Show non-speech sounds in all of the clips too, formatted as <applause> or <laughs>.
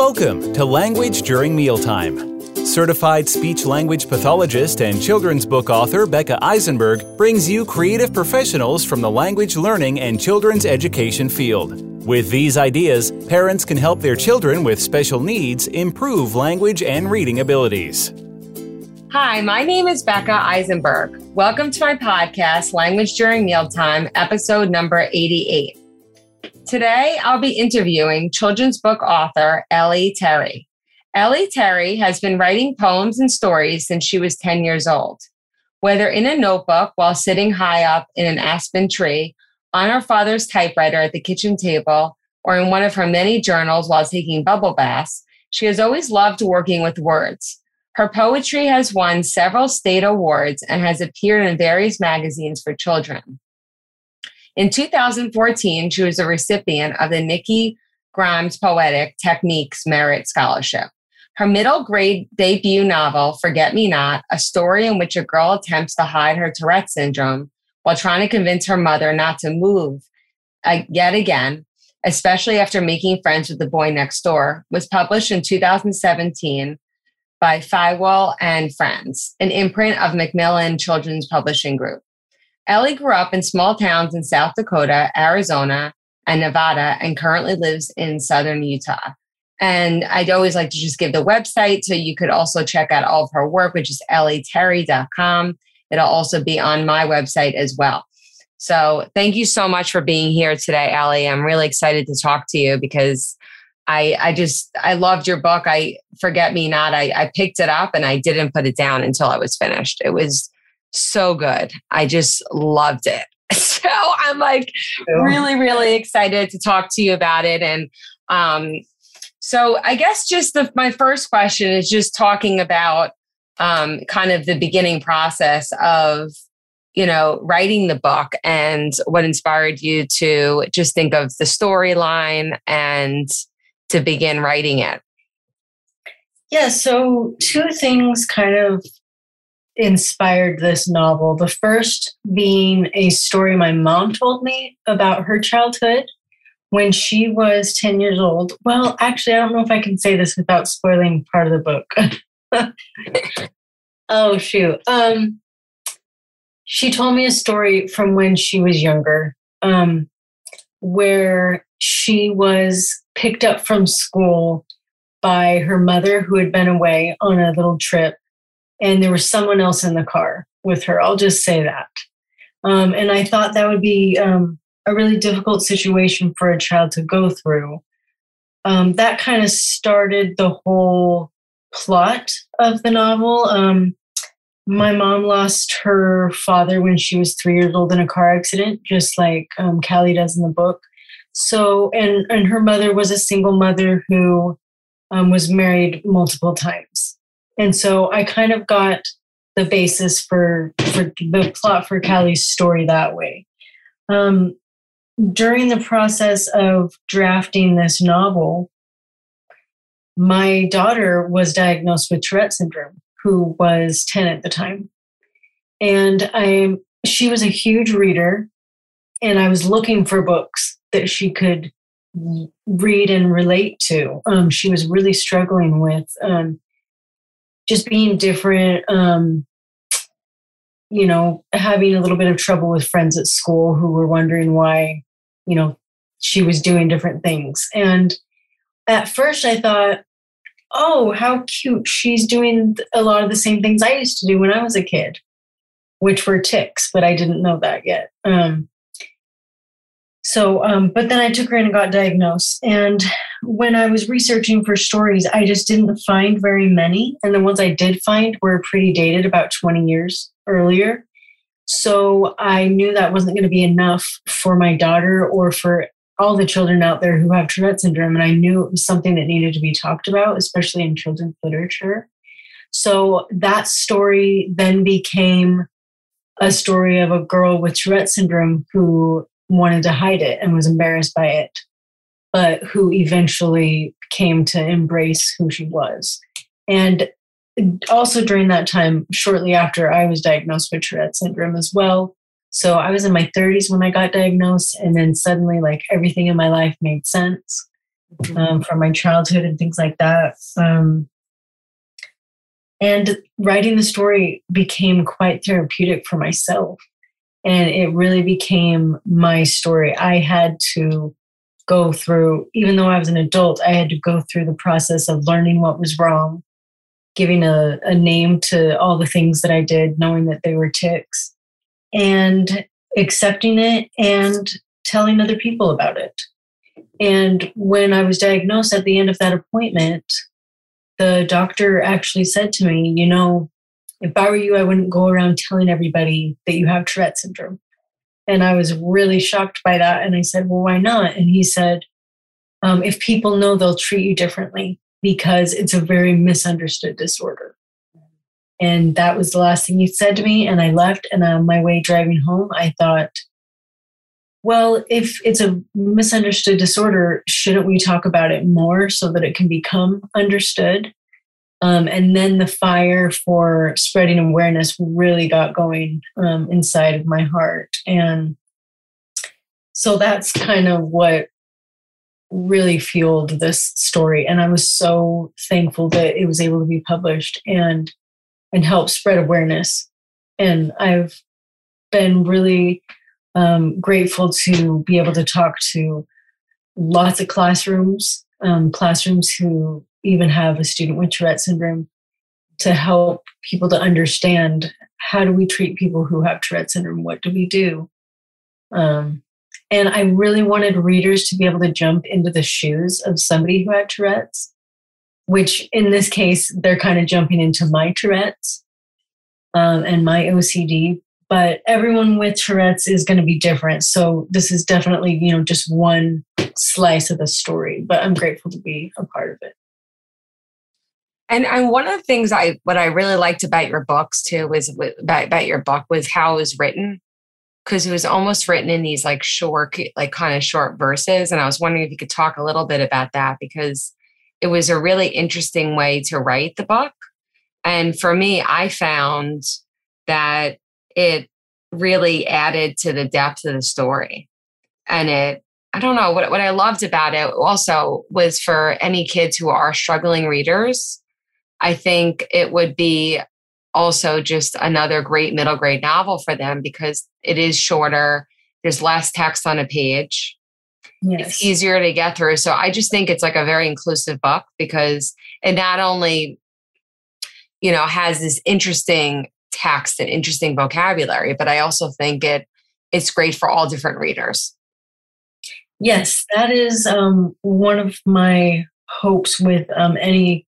Welcome to Language During Mealtime. Certified speech language pathologist and children's book author Becca Eisenberg brings you creative professionals from the language learning and children's education field. With these ideas, parents can help their children with special needs improve language and reading abilities. Hi, my name is Becca Eisenberg. Welcome to my podcast, Language During Mealtime, episode number 88. Today, I'll be interviewing children's book author Ellie Terry. Ellie Terry has been writing poems and stories since she was 10 years old. Whether in a notebook while sitting high up in an aspen tree, on her father's typewriter at the kitchen table, or in one of her many journals while taking bubble baths, she has always loved working with words. Her poetry has won several state awards and has appeared in various magazines for children. In 2014, she was a recipient of the Nikki Grimes Poetic Techniques Merit Scholarship. Her middle grade debut novel, Forget Me Not, a story in which a girl attempts to hide her Tourette syndrome while trying to convince her mother not to move uh, yet again, especially after making friends with the boy next door, was published in 2017 by Feiwel and Friends, an imprint of Macmillan Children's Publishing Group. Ellie grew up in small towns in South Dakota, Arizona, and Nevada, and currently lives in southern Utah. And I'd always like to just give the website so you could also check out all of her work, which is ellieterry.com. It'll also be on my website as well. So thank you so much for being here today, Ellie. I'm really excited to talk to you because I, I just I loved your book. I forget me not. I, I picked it up and I didn't put it down until I was finished. It was so good. I just loved it. <laughs> So I'm like really, really excited to talk to you about it. And um, so I guess just the, my first question is just talking about um, kind of the beginning process of, you know, writing the book and what inspired you to just think of the storyline and to begin writing it. Yeah, so two things kind of inspired this novel. The first being a story my mom told me about her childhood when she was 10 years old. Well, actually, I don't know if I can say this without spoiling part of the book. <laughs> oh, shoot. Um, she told me a story from when she was younger um, where she was picked up from school by her mother who had been away on a little trip and there was someone else in the car with her. I'll just say that. Um, and I thought that would be um, a really difficult situation for a child to go through. Um, that kind of started the whole plot of the novel. Um, my mom lost her father when she was three years old in a car accident, just like um, Callie does in the book. So, and and her mother was a single mother who um, was married multiple times. And so I kind of got the basis for for the plot for Callie's story that way. Um, during the process of drafting this novel, my daughter was diagnosed with Tourette syndrome, who was 10 at the time. And I she was a huge reader and I was looking for books that she could read and relate to. Um, she was really struggling with um, just being different um, you know having a little bit of trouble with friends at school who were wondering why you know she was doing different things. And at first i thought oh how cute she's doing a lot of the same things i used to do when i was a kid which were tics, but i didn't know that yet. Um, so, um, but then I took her in and got diagnosed. And when I was researching for stories, I just didn't find very many. And the ones I did find were pretty dated, about 20 years earlier. So I knew that wasn't going to be enough for my daughter or for all the children out there who have Tourette syndrome. And I knew it was something that needed to be talked about, especially in children's literature. So that story then became a story of a girl with Tourette syndrome who wanted to hide it and was embarrassed by it, but who eventually came to embrace who she was. And also during that time, shortly after, I was diagnosed with Tourette syndrome as well. So I was in my 30s when I got diagnosed, and then suddenly, like everything in my life made sense. mm-hmm. um, from my childhood and things like that. Um, and writing the story became quite therapeutic for myself. And it really became my story. I had to go through, even though I was an adult, I had to go through the process of learning what was wrong, giving a, a name to all the things that I did, knowing that they were tics, and accepting it and telling other people about it. And when I was diagnosed at the end of that appointment, the doctor actually said to me, You know, if I were you, I wouldn't go around telling everybody that you have Tourette syndrome. And I was really shocked by that. And I said, Well, why not? And he said, um, If people know, they'll treat you differently because it's a very misunderstood disorder. And that was the last thing he said to me. And I left. And on my way driving home, I thought, well, if it's a misunderstood disorder, shouldn't we talk about it more so that it can become understood? Um, and then the fire for spreading awareness really got going um, inside of my heart. And so that's kind of what really fueled this story. And I was so thankful that it was able to be published and and help spread awareness. And I've been really um, grateful to be able to talk to lots of classrooms, um, classrooms who even have a student with Tourette syndrome to help people to understand how do we treat people who have Tourette syndrome? What do we do? Um, and I really wanted readers to be able to jump into the shoes of somebody who had Tourette's, which in this case, they're kind of jumping into my Tourette's um, and my OCD but everyone with Tourette's is going to be different. So this is definitely, you know, just one slice of the story, but I'm grateful to be a part of it. And, and one of the things I what I really liked about your books too was about, about your book was how it was written because it was almost written in these like short like kind of short verses and I was wondering if you could talk a little bit about that because it was a really interesting way to write the book and for me I found that it really added to the depth of the story. And it, I don't know, what, what I loved about it also was for any kids who are struggling readers, I think it would be also just another great middle grade novel for them because it is shorter, there's less text on a page. Yes. It's easier to get through. So I just think it's like a very inclusive book because it not only, you know, has this interesting text and interesting vocabulary, but I also think it it's great for all different readers. Yes, that is um, one of my hopes with um, any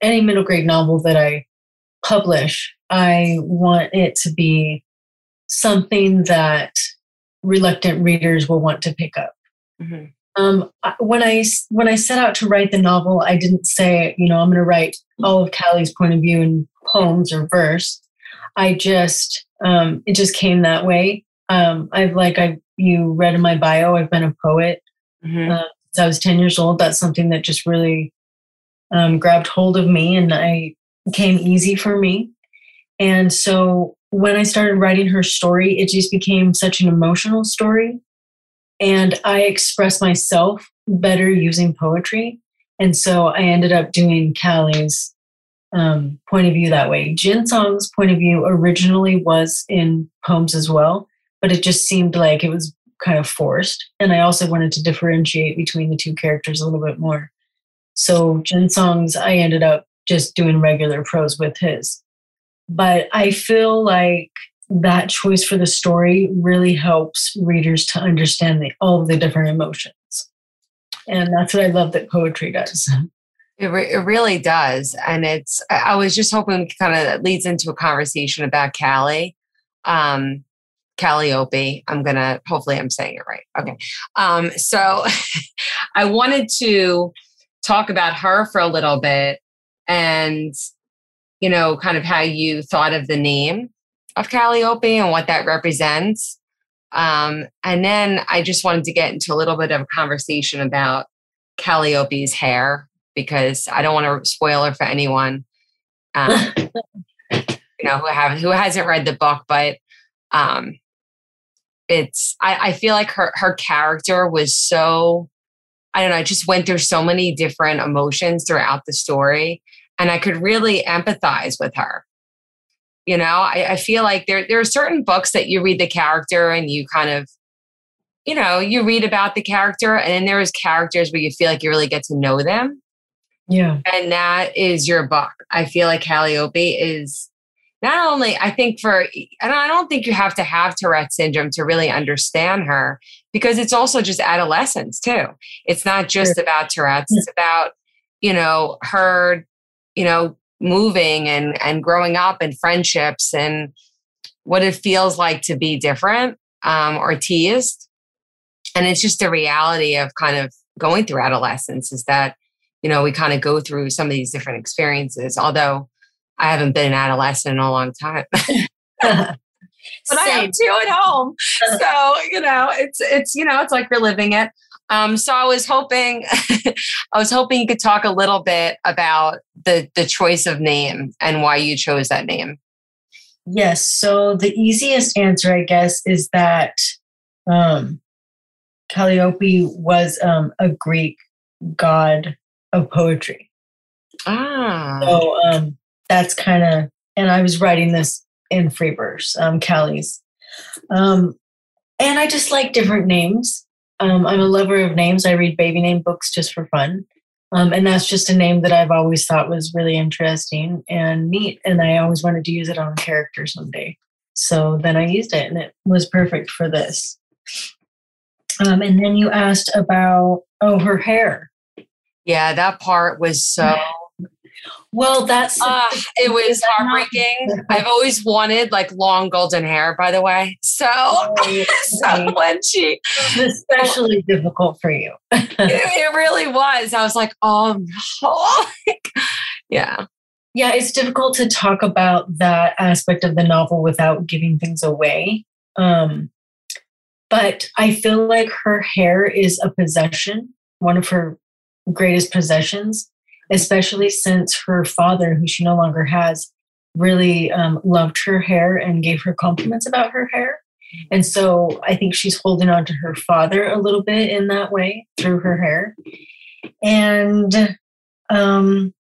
any middle grade novel that I publish. I want it to be something that reluctant readers will want to pick up. Mm-hmm. Um, when I when I set out to write the novel, I didn't say, you know, I'm going to write all of Callie's point of view in poems or verse. I just um, it just came that way. Um, I've like I you read in my bio, I've been a poet mm-hmm. uh, since I was ten years old. That's something that just really um, grabbed hold of me, and I came easy for me. And so when I started writing her story, it just became such an emotional story, and I express myself better using poetry. And so I ended up doing Callie's um, point of view that way. Jin Song's point of view originally was in poems as well, but it just seemed like it was kind of forced. And I also wanted to differentiate between the two characters a little bit more. So Jin Song's, I ended up just doing regular prose with his. But I feel like that choice for the story really helps readers to understand the, all of the different emotions. And that's what I love that poetry does. <laughs> It, re- it really does. And it's, I was just hoping kind of leads into a conversation about Callie. Um, Calliope. I'm going to, hopefully, I'm saying it right. Okay. Um, so <laughs> I wanted to talk about her for a little bit and, you know, kind of how you thought of the name of Calliope and what that represents. Um, and then I just wanted to get into a little bit of a conversation about Calliope's hair because I don't want to spoil her for anyone. Um, <laughs> you know who have who hasn't read the book, but um, it's I, I feel like her her character was so I don't know, I just went through so many different emotions throughout the story and I could really empathize with her. You know, I, I feel like there, there are certain books that you read the character and you kind of, you know, you read about the character and then there's characters where you feel like you really get to know them. Yeah. And that is your book. I feel like Calliope is not only, I think for, I don't, I don't think you have to have Tourette syndrome to really understand her because it's also just adolescence too. It's not just sure. about Tourette's, it's about, you know, her, you know, moving and and growing up and friendships and what it feels like to be different um, or teased. And it's just the reality of kind of going through adolescence is that, you know, we kind of go through some of these different experiences. Although I haven't been an adolescent in a long time. <laughs> <laughs> but I have two at home. <laughs> So, you know, it's it's you know, it's like reliving it. Um, so I was hoping, I was hoping you could talk a little bit about the the choice of name and why you chose that name. Yes. So the easiest answer, I guess, is that um, Calliope was um, a Greek god of poetry. Ah. So um, that's kind of, and I was writing this in free verse, um, Callie's. Um, and I just like different names. Um, I'm a lover of names. I read baby name books just for fun. Um, and that's just a name that I've always thought was really interesting and neat. And I always wanted to use it on a character someday. So then I used it and it was perfect for this. Um, and then you asked about, oh, her hair. Yeah, that part was so well, that's uh, it was heartbreaking. I've always wanted like long golden hair, by the way. So, <laughs> so when she especially difficult for you, <laughs> it, it, really was. I was like, oh no, <laughs> yeah, yeah. It's difficult to talk about that aspect of the novel without giving things away. Um, but I feel like her hair is a possession, one of her greatest possessions especially since her father, who she no longer has, really um, loved her hair and gave her compliments about her hair. And so I think she's holding on to her father a little bit in that way through her hair. And um,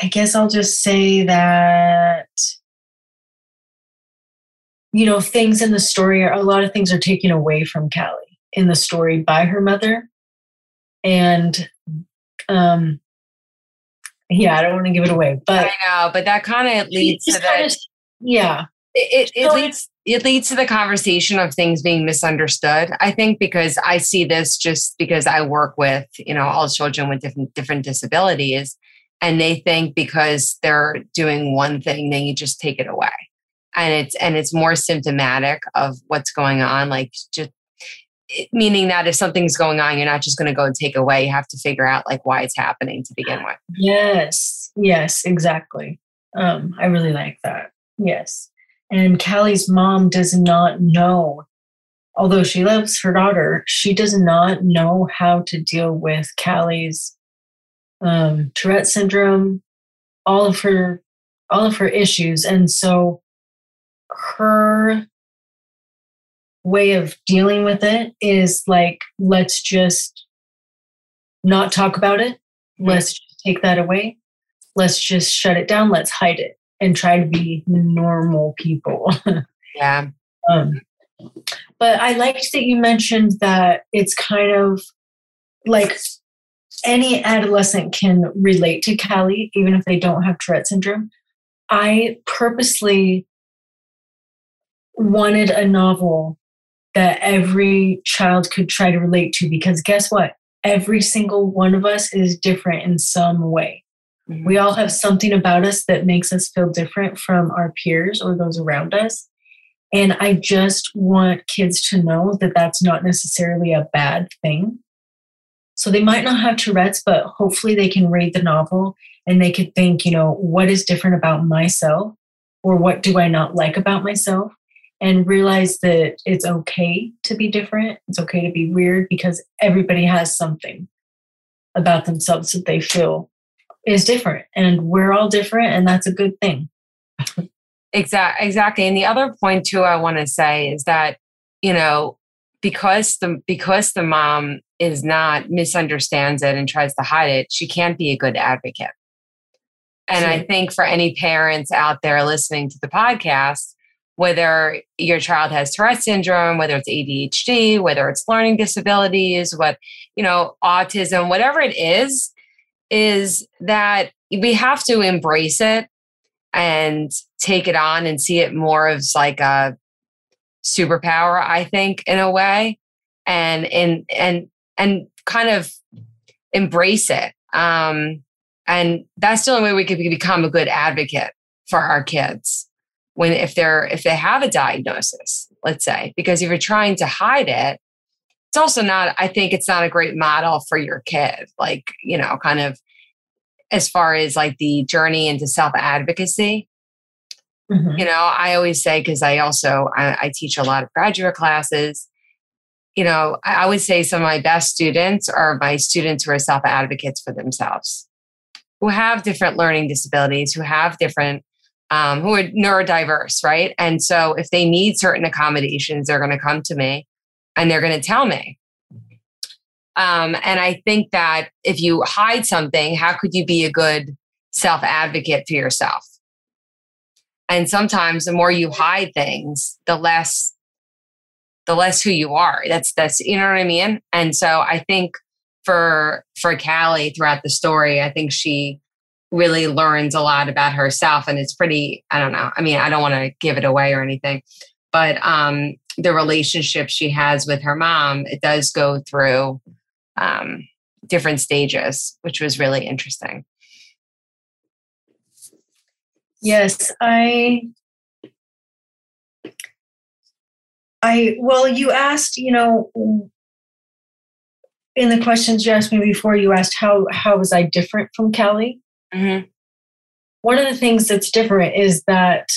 I guess I'll just say that, you know, things in the story are a lot of things are taken away from Callie in the story by her mother. And um, yeah, I don't want to give it away, but I know, but that kind of leads to that. yeah, it, it, it leads it leads to the conversation of things being misunderstood. I think because I see this just because I work with you know all children with different different disabilities, and they think because they're doing one thing, then you just take it away, and it's and it's more symptomatic of what's going on. Like just meaning that if something's going on, you're not just going to go and take away. You have to figure out like why it's happening to begin with. Yes, yes, exactly. Um, I really like that. Yes. And Callie's mom does not know, although she loves her daughter, she does not know how to deal with Callie's um, Tourette syndrome, all of her, all of her issues, and so her way of dealing with it is like, let's just not talk about it. Let's take that away. Let's just shut it down. Let's hide it and try to be normal people. <laughs> yeah. Um, but I liked that you mentioned that it's kind of like any adolescent can relate to Callie, even if they don't have Tourette syndrome. I purposely wanted a novel that every child could try to relate to because guess what? Every single one of us is different in some way. Mm-hmm. We all have something about us that makes us feel different from our peers or those around us. And I just want kids to know that that's not necessarily a bad thing. So they might not have Tourette's, but hopefully they can read the novel and they could think, you know, what is different about myself or what do I not like about myself? And realize that it's okay to be different. It's okay to be weird because everybody has something about themselves that they feel is different. And we're all different, and that's a good thing. exactly. Exactly. And the other point, too, I want to say is that, you know, because the because the mom is not misunderstands it and tries to hide it, she can't be a good advocate. And I think for any parents out there listening to the podcast, whether your child has Tourette syndrome, whether it's ADHD, whether it's learning disabilities, what, you know, autism, whatever it is, is that we have to embrace it and take it on and see it more as like a superpower, I think, in a way. And and and and kind of embrace it. Um, and that's the only way we can become a good advocate for our kids when if they're if they have a diagnosis let's say because if you're trying to hide it it's also not i think it's not a great model for your kid like you know kind of as far as like the journey into self advocacy mm-hmm. you know i always say because i also I, I, teach a lot of graduate classes you know i would say some of my best students are my students who are self advocates for themselves who have different learning disabilities who have different um, who are neurodiverse, right? And so if they need certain accommodations, they're going to come to me and they're going to tell me. Um, and I think that if you hide something, how could you be a good self advocate for yourself? And sometimes the more you hide things, the less the less who you are. That's that's you know what I mean? And so I think for for Callie throughout the story, I think she really learns a lot about herself and it's pretty i don't know i mean i don't want to give it away or anything but um the relationship she has with her mom it does go through um different stages which was really interesting. Yes i i well you asked you know in the questions you asked me before you asked how how was i different from callie Mm-hmm. One of the things that's different is that,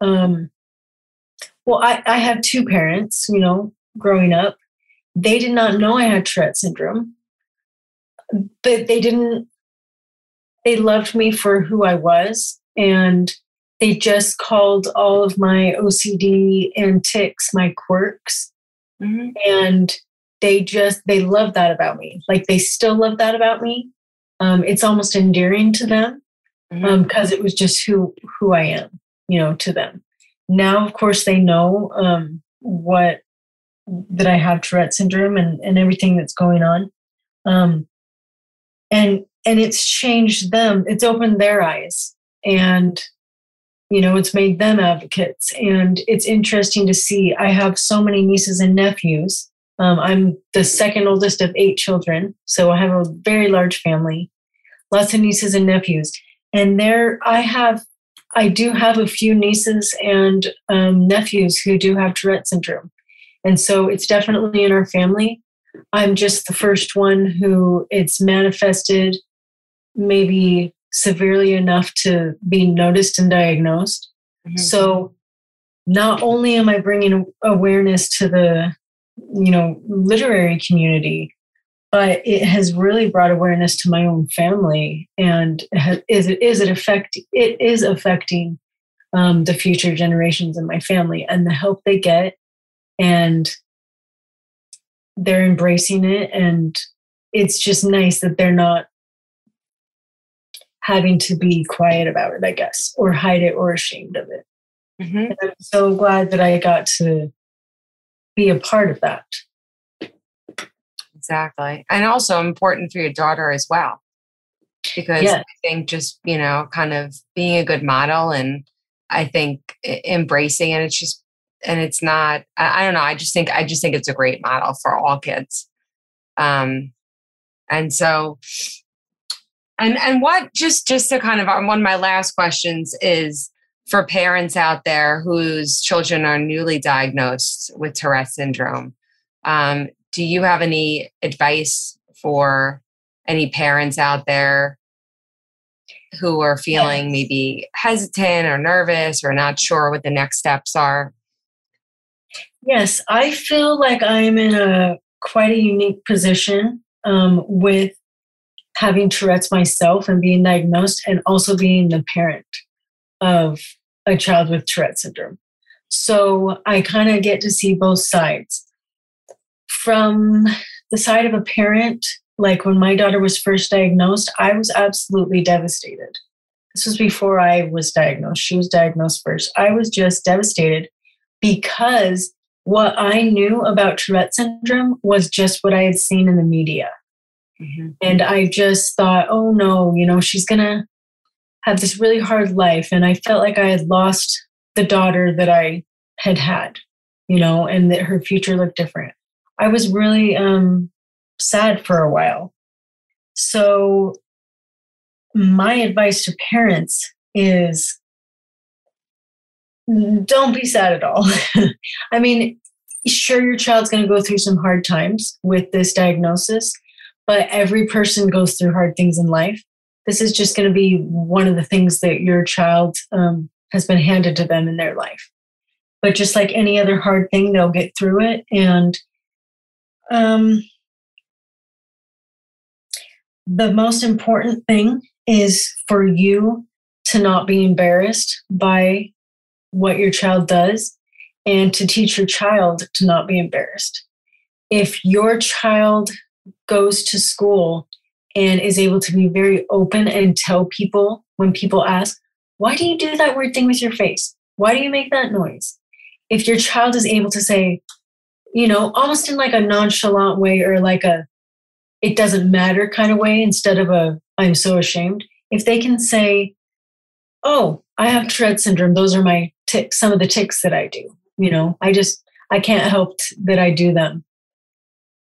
um, well, I, I have two parents, you know, growing up. They did not know I had Tourette syndrome, but they didn't, they loved me for who I was. And they just called all of my OCD and tics my quirks. Mm-hmm. And they just, they love that about me. Like they still love that about me um, it's almost endearing to them because mm-hmm. um, it was just who who I am, you know, to them. Now, of course, they know um, what that I have Tourette syndrome and and everything that's going on, um, and and it's changed them. It's opened their eyes, and you know, it's made them advocates. And it's interesting to see. I have so many nieces and nephews um, I'm the second oldest of eight children, so I have a very large family, lots of nieces and nephews. And there, I have, I do have a few nieces and um, nephews who do have Tourette syndrome, and so it's definitely in our family. I'm just the first one who it's manifested, maybe severely enough to be noticed and diagnosed. Mm-hmm. So, not only am I bringing awareness to the you know literary community but it has really brought awareness to my own family and is it is it affect it is affecting um, the future generations in my family and the help they get and they're embracing it and it's just nice that they're not having to be quiet about it i guess or hide it or ashamed of it mm-hmm. i'm so glad that i got to be a part of that. Exactly. And also important for your daughter as well. Because I think just, you know, kind of being a good model and I think embracing it, it's just, and it's not, I, I don't know. I just think, I just think it's a great model for all kids. Um, and so, and, and what just, just to kind of, one of my last questions is, for parents out there whose children are newly diagnosed with Tourette syndrome, um, do you have any advice for any parents out there who are feeling yes. maybe hesitant or nervous or not sure what the next steps are? Yes, I feel like I'm in a quite a unique position um, with having Tourette's myself and being diagnosed, and also being the parent of a child with Tourette syndrome. So I kind of get to see both sides. From the side of a parent, like when my daughter was first diagnosed, I was absolutely devastated. This was before I was diagnosed. She was diagnosed first. I was just devastated because what I knew about Tourette syndrome was just what I had seen in the media. Mm-hmm. And I just thought, oh no, you know, she's going to have this really hard life. And I felt like I had lost the daughter that I had had, you know, and that her future looked different. I was really um, sad for a while. So, my advice to parents is don't be sad at all. <laughs> I mean, sure, your child's going to go through some hard times with this diagnosis, but every person goes through hard things in life. This is just going to be one of the things that your child um, has been handed to them in their life. But just like any other hard thing, they'll get through it. And um, the most important thing is for you to not be embarrassed by what your child does and to teach your child to not be embarrassed. If your child goes to school and is able to be very open and tell people when people ask, Why do you do that weird thing with your face? Why do you make that noise? If your child is able to say, you know, almost in like a nonchalant way or like a it doesn't matter kind of way instead of a I'm so ashamed, if they can say, Oh, I have Tourette syndrome, those are my tics, some of the tics that I do. You know, I just, I can't help that I do them.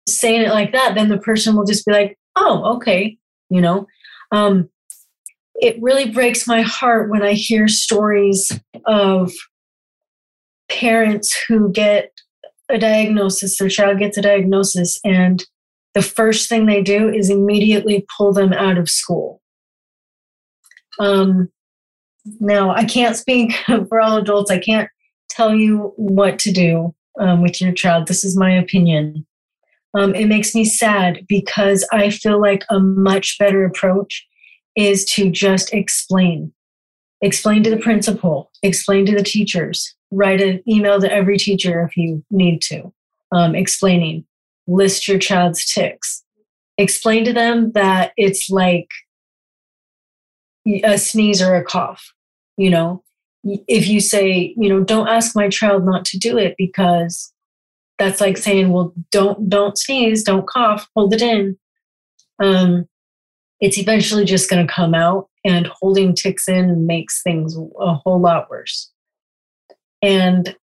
Saying it like that, then the person will just be like, oh, okay, you know. Um, it really breaks my heart when I hear stories of parents who get a diagnosis, their child gets a diagnosis, and the first thing they do is immediately pull them out of school. Um, now, I can't speak <laughs> for all adults. I can't tell you what to do um, with your child. This is my opinion. Um, it makes me sad because I feel like a much better approach is to just explain. Explain to the principal, explain to the teachers, write an email to every teacher if you need to, um, explaining, list your child's tics. Explain to them that it's like a sneeze or a cough you know if you say you know don't ask my child not to do it because that's like saying well don't don't sneeze don't cough hold it in um it's eventually just going to come out and holding tics in makes things a whole lot worse and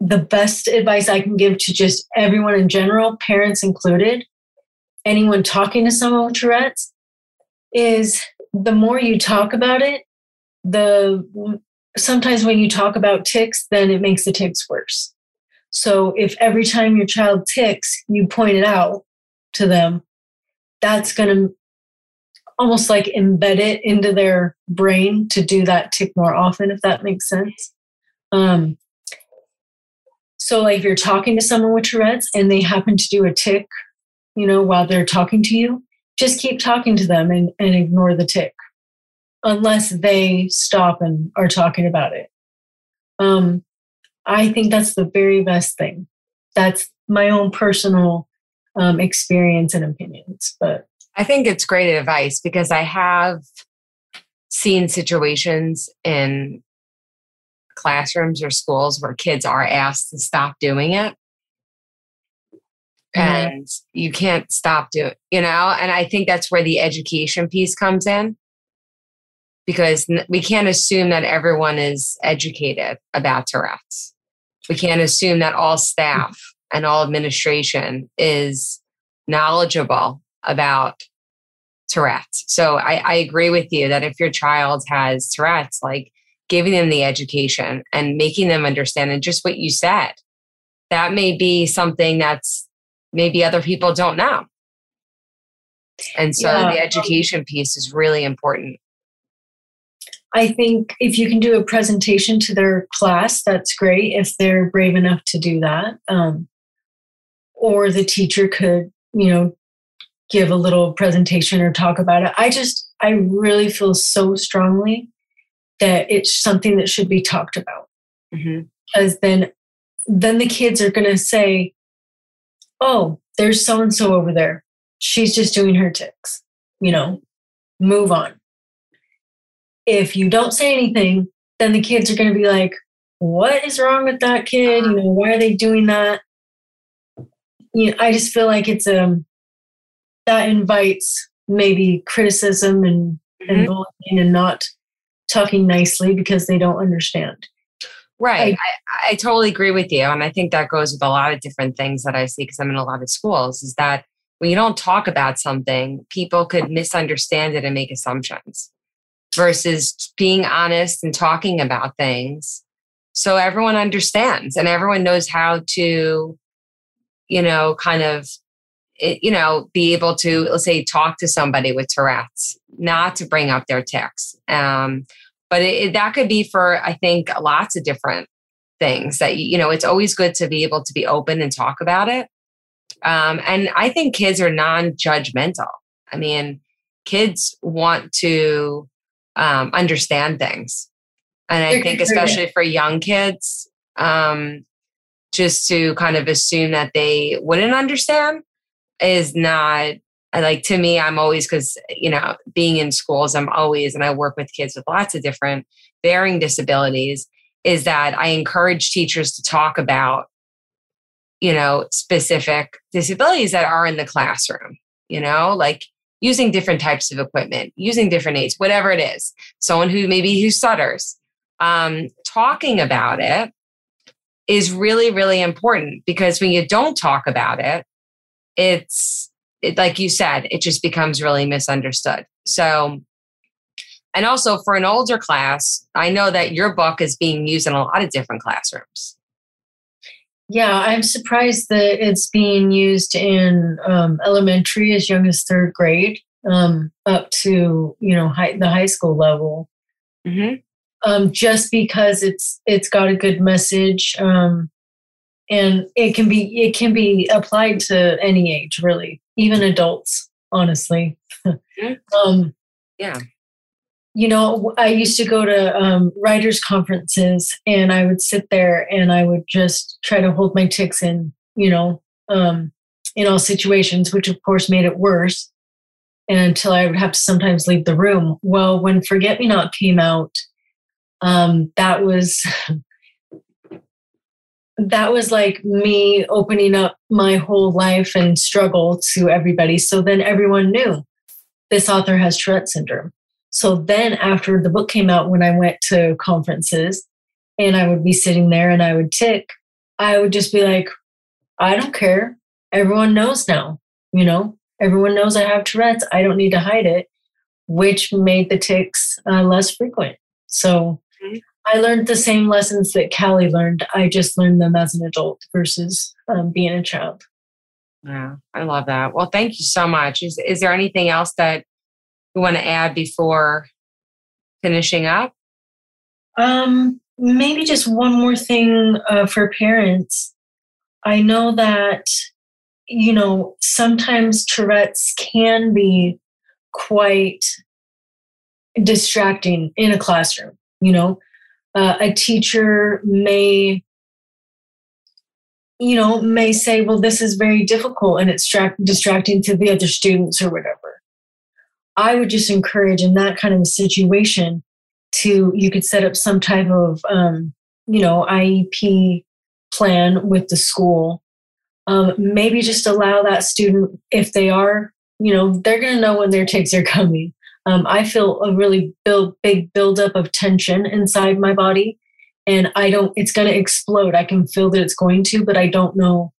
the best advice i can give to just everyone in general parents included anyone talking to someone with tourette's is the more you talk about it the sometimes when you talk about tics, then it makes the tics worse. So if every time your child tics, you point it out to them, that's going to almost like embed it into their brain to do that tic more often, if that makes sense. Um, so, like if you're talking to someone with Tourette's and they happen to do a tic, you know, while they're talking to you, just keep talking to them and, and ignore the tic unless they stop and are talking about it. Um, I think that's the very best thing. That's my own personal um, experience and opinions. But I think it's great advice because I have seen situations in classrooms or schools where kids are asked to stop doing it. Mm-hmm. And you can't stop doing, you know, and I think that's where the education piece comes in because we can't assume that everyone is educated about Tourette's. We can't assume that all staff and all administration is knowledgeable about Tourette's. So I, I agree with you that if your child has Tourette's, like giving them the education and making them understand, and just what you said, that may be something that's maybe other people don't know. And so yeah. the education piece is really important. I think if you can do a presentation to their class, that's great if they're brave enough to do that. Um, or the teacher could, you know, give a little presentation or talk about it. I just, I really feel so strongly that it's something that should be talked about. Mm-hmm. Because then, then the kids are going to say, "Oh, there's so and so over there. She's just doing her tics, you know, move on. If you don't say anything, then the kids are going to be like, what is wrong with that kid? You know, why are they doing that? You know, I just feel like it's um that invites maybe criticism and, mm-hmm. and bullying and not talking nicely because they don't understand. Right. I, I, totally agree with you. And I think that goes with a lot of different things that I see because I'm in a lot of schools is that when you don't talk about something, people could misunderstand it and make assumptions versus being honest and talking about things. So everyone understands and everyone knows how to, you know, kind of, eh, you know, be able to, let's say, talk to somebody with Tourette's, not to bring up their tics. Um, but it, that could be for i think lots of different things that you know it's always good to be able to be open and talk about it. Um, and i think kids are non-judgmental. I mean kids want to um, understand things and i think especially for young kids um, just to kind of assume that they wouldn't understand is not like to me, I'm always because you know being in schools, I'm always and I work with kids with lots of different varying disabilities. Is that I encourage teachers to talk about you know specific disabilities that are in the classroom. You know, like using different types of equipment, using different aids, whatever it is. Someone who maybe who stutters, um, talking about it is really really important because when you don't talk about it, it's it, like you said, it just becomes really misunderstood. So, and also for an older class, I know that your book is being used in a lot of different classrooms. Yeah, I'm surprised that it's being used in um, elementary as young as third grade, um, up to you know high, the high school level. Mm-hmm. Um, just because it's it's got a good message, um, and it can be it can be applied to any age, really even adults, honestly. <laughs> um, yeah. You know, I used to go to um, writers' conferences and I would sit there and I would just try to hold my tics in, you know, um, in all situations, which of course made it worse. And until I would have to sometimes leave the room. Well, when Forget Me Not came out, um, that was <laughs> that was like me opening up my whole life and struggle to everybody. So then everyone knew this author has Tourette syndrome. So then after the book came out, when I went to conferences and I would be sitting there and I would tic, I would just be like, I don't care. Everyone knows now, you know, everyone knows I have Tourette's. I don't need to hide it, which made the tics uh, less frequent. So I learned the same lessons that Callie learned. I just learned them as an adult versus um, being a child. Yeah, I love that. Well, thank you so much. Is, is there anything else that you want to add before finishing up? Um, maybe just one more thing uh, for parents. I know that, you know, sometimes Tourette's can be quite distracting in a classroom, you know uh, a teacher may you know may say well this is very difficult and it's distracting to the other students or whatever i would just encourage in that kind of situation to you could set up some type of um, you know iep plan with the school um, maybe just allow that student if they are you know they're going to know when their tics are coming um, I feel a really build, big buildup of tension inside my body. And I don't, it's going to explode. I can feel that it's going to, but I don't know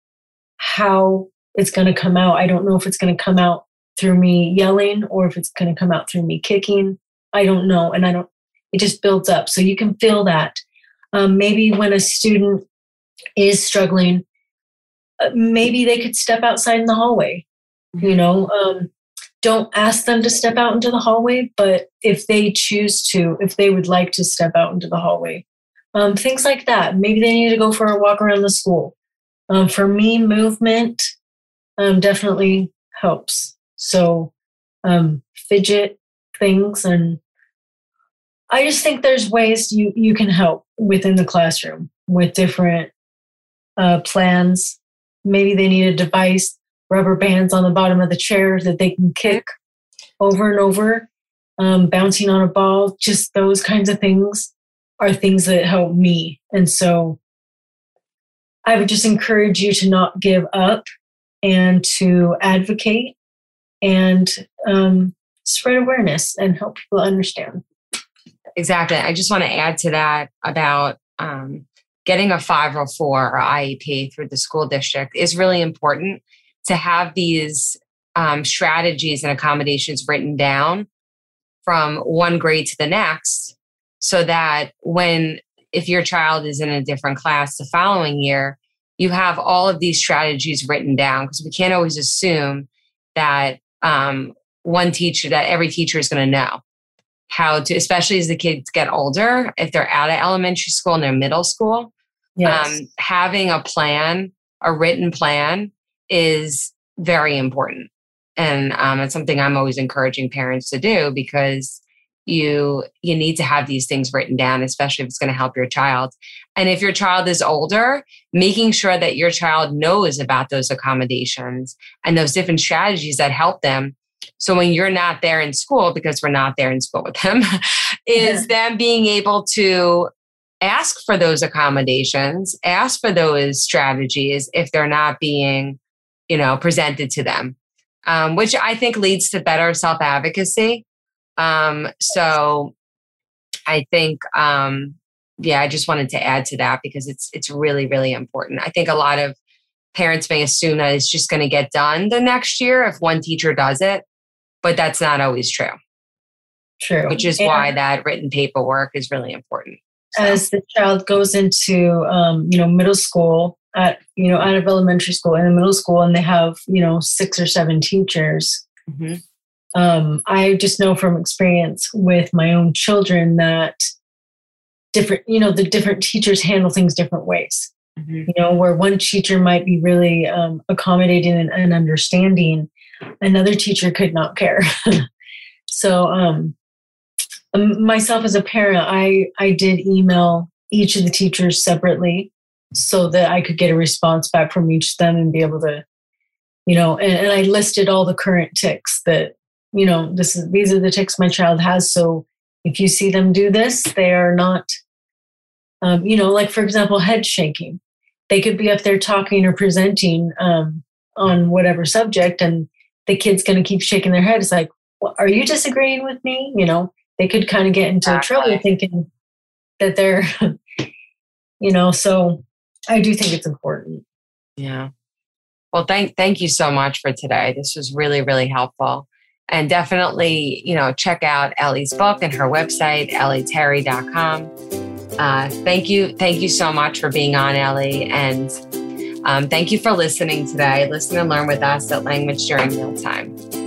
how it's going to come out. I don't know if it's going to come out through me yelling or if it's going to come out through me kicking. I don't know. And I don't, it just builds up. So you can feel that. Um, maybe when a student is struggling, uh, maybe they could step outside in the hallway. You know, um, don't ask them to step out into the hallway, but if they choose to, if they would like to step out into the hallway, um, things like that. Maybe they need to go for a walk around the school. Um, for me, movement um, definitely helps. So, um, fidget things, and I just think there's ways you you can help within the classroom with different uh, plans. Maybe they need a device rubber bands on the bottom of the chair that they can kick over and over, um, bouncing on a ball, just those kinds of things are things that help me. And so I would just encourage you to not give up and to advocate and um, spread awareness and help people understand. Exactly. I just want to add to that about um, getting a 504 or IEP through the school district is really important to have these um, strategies and accommodations written down from one grade to the next so that when if your child is in a different class the following year you have all of these strategies written down because we can't always assume that um, one teacher that every teacher is going to know how to especially as the kids get older if they're out of elementary school and they're middle school yes. um, having a plan a written plan is very important and um, it's something i'm always encouraging parents to do because you you need to have these things written down especially if it's going to help your child. And if your child is older making sure that your child knows about those accommodations and those different strategies that help them. So when you're not there in school because we're not there in school with them <laughs> is yeah. them being able to ask for those accommodations ask for those strategies if they're not being you know presented to them. Um, which i think leads to better self-advocacy um, so I think, um, yeah, I just wanted to add to that because it's it's really really important. I think a lot of parents may assume that it's just going to get done the next year if one teacher does it, but that's not always true. True. Which is why that written paperwork is really important. So. As the child goes into um, you know middle school, at you know out of elementary school and middle school, and they have you know six or seven teachers. Mm-hmm um, I just know from experience with my own children that different, you know, the different teachers handle things different ways. Mm-hmm. You know, where one teacher might be really um, accommodating and, and, understanding, another teacher could not care. <laughs> so, um, um, myself as a parent, I I did email each of the teachers separately so that I could get a response back from each of them and be able to, you know, and, and I listed all the current tics that you know, this is these are the tics my child has. So if you see them do this, they are not, um, you know, like for example, head shaking. They could be up there talking or presenting um, on whatever subject, and the kid's going to keep shaking their head. It's like, well, are you disagreeing with me? You know, they could kind of get into exactly. trouble thinking that they're, <laughs> you know. So I do think it's important. Yeah. Well, thank thank you so much for today. This was really really helpful and definitely, you know, check out Ellie's book and her website, ellieterry.com. Uh, thank you. Thank you so much for being on, Ellie. And um, thank you for listening today. Listen and learn with us at Language During Mealtime.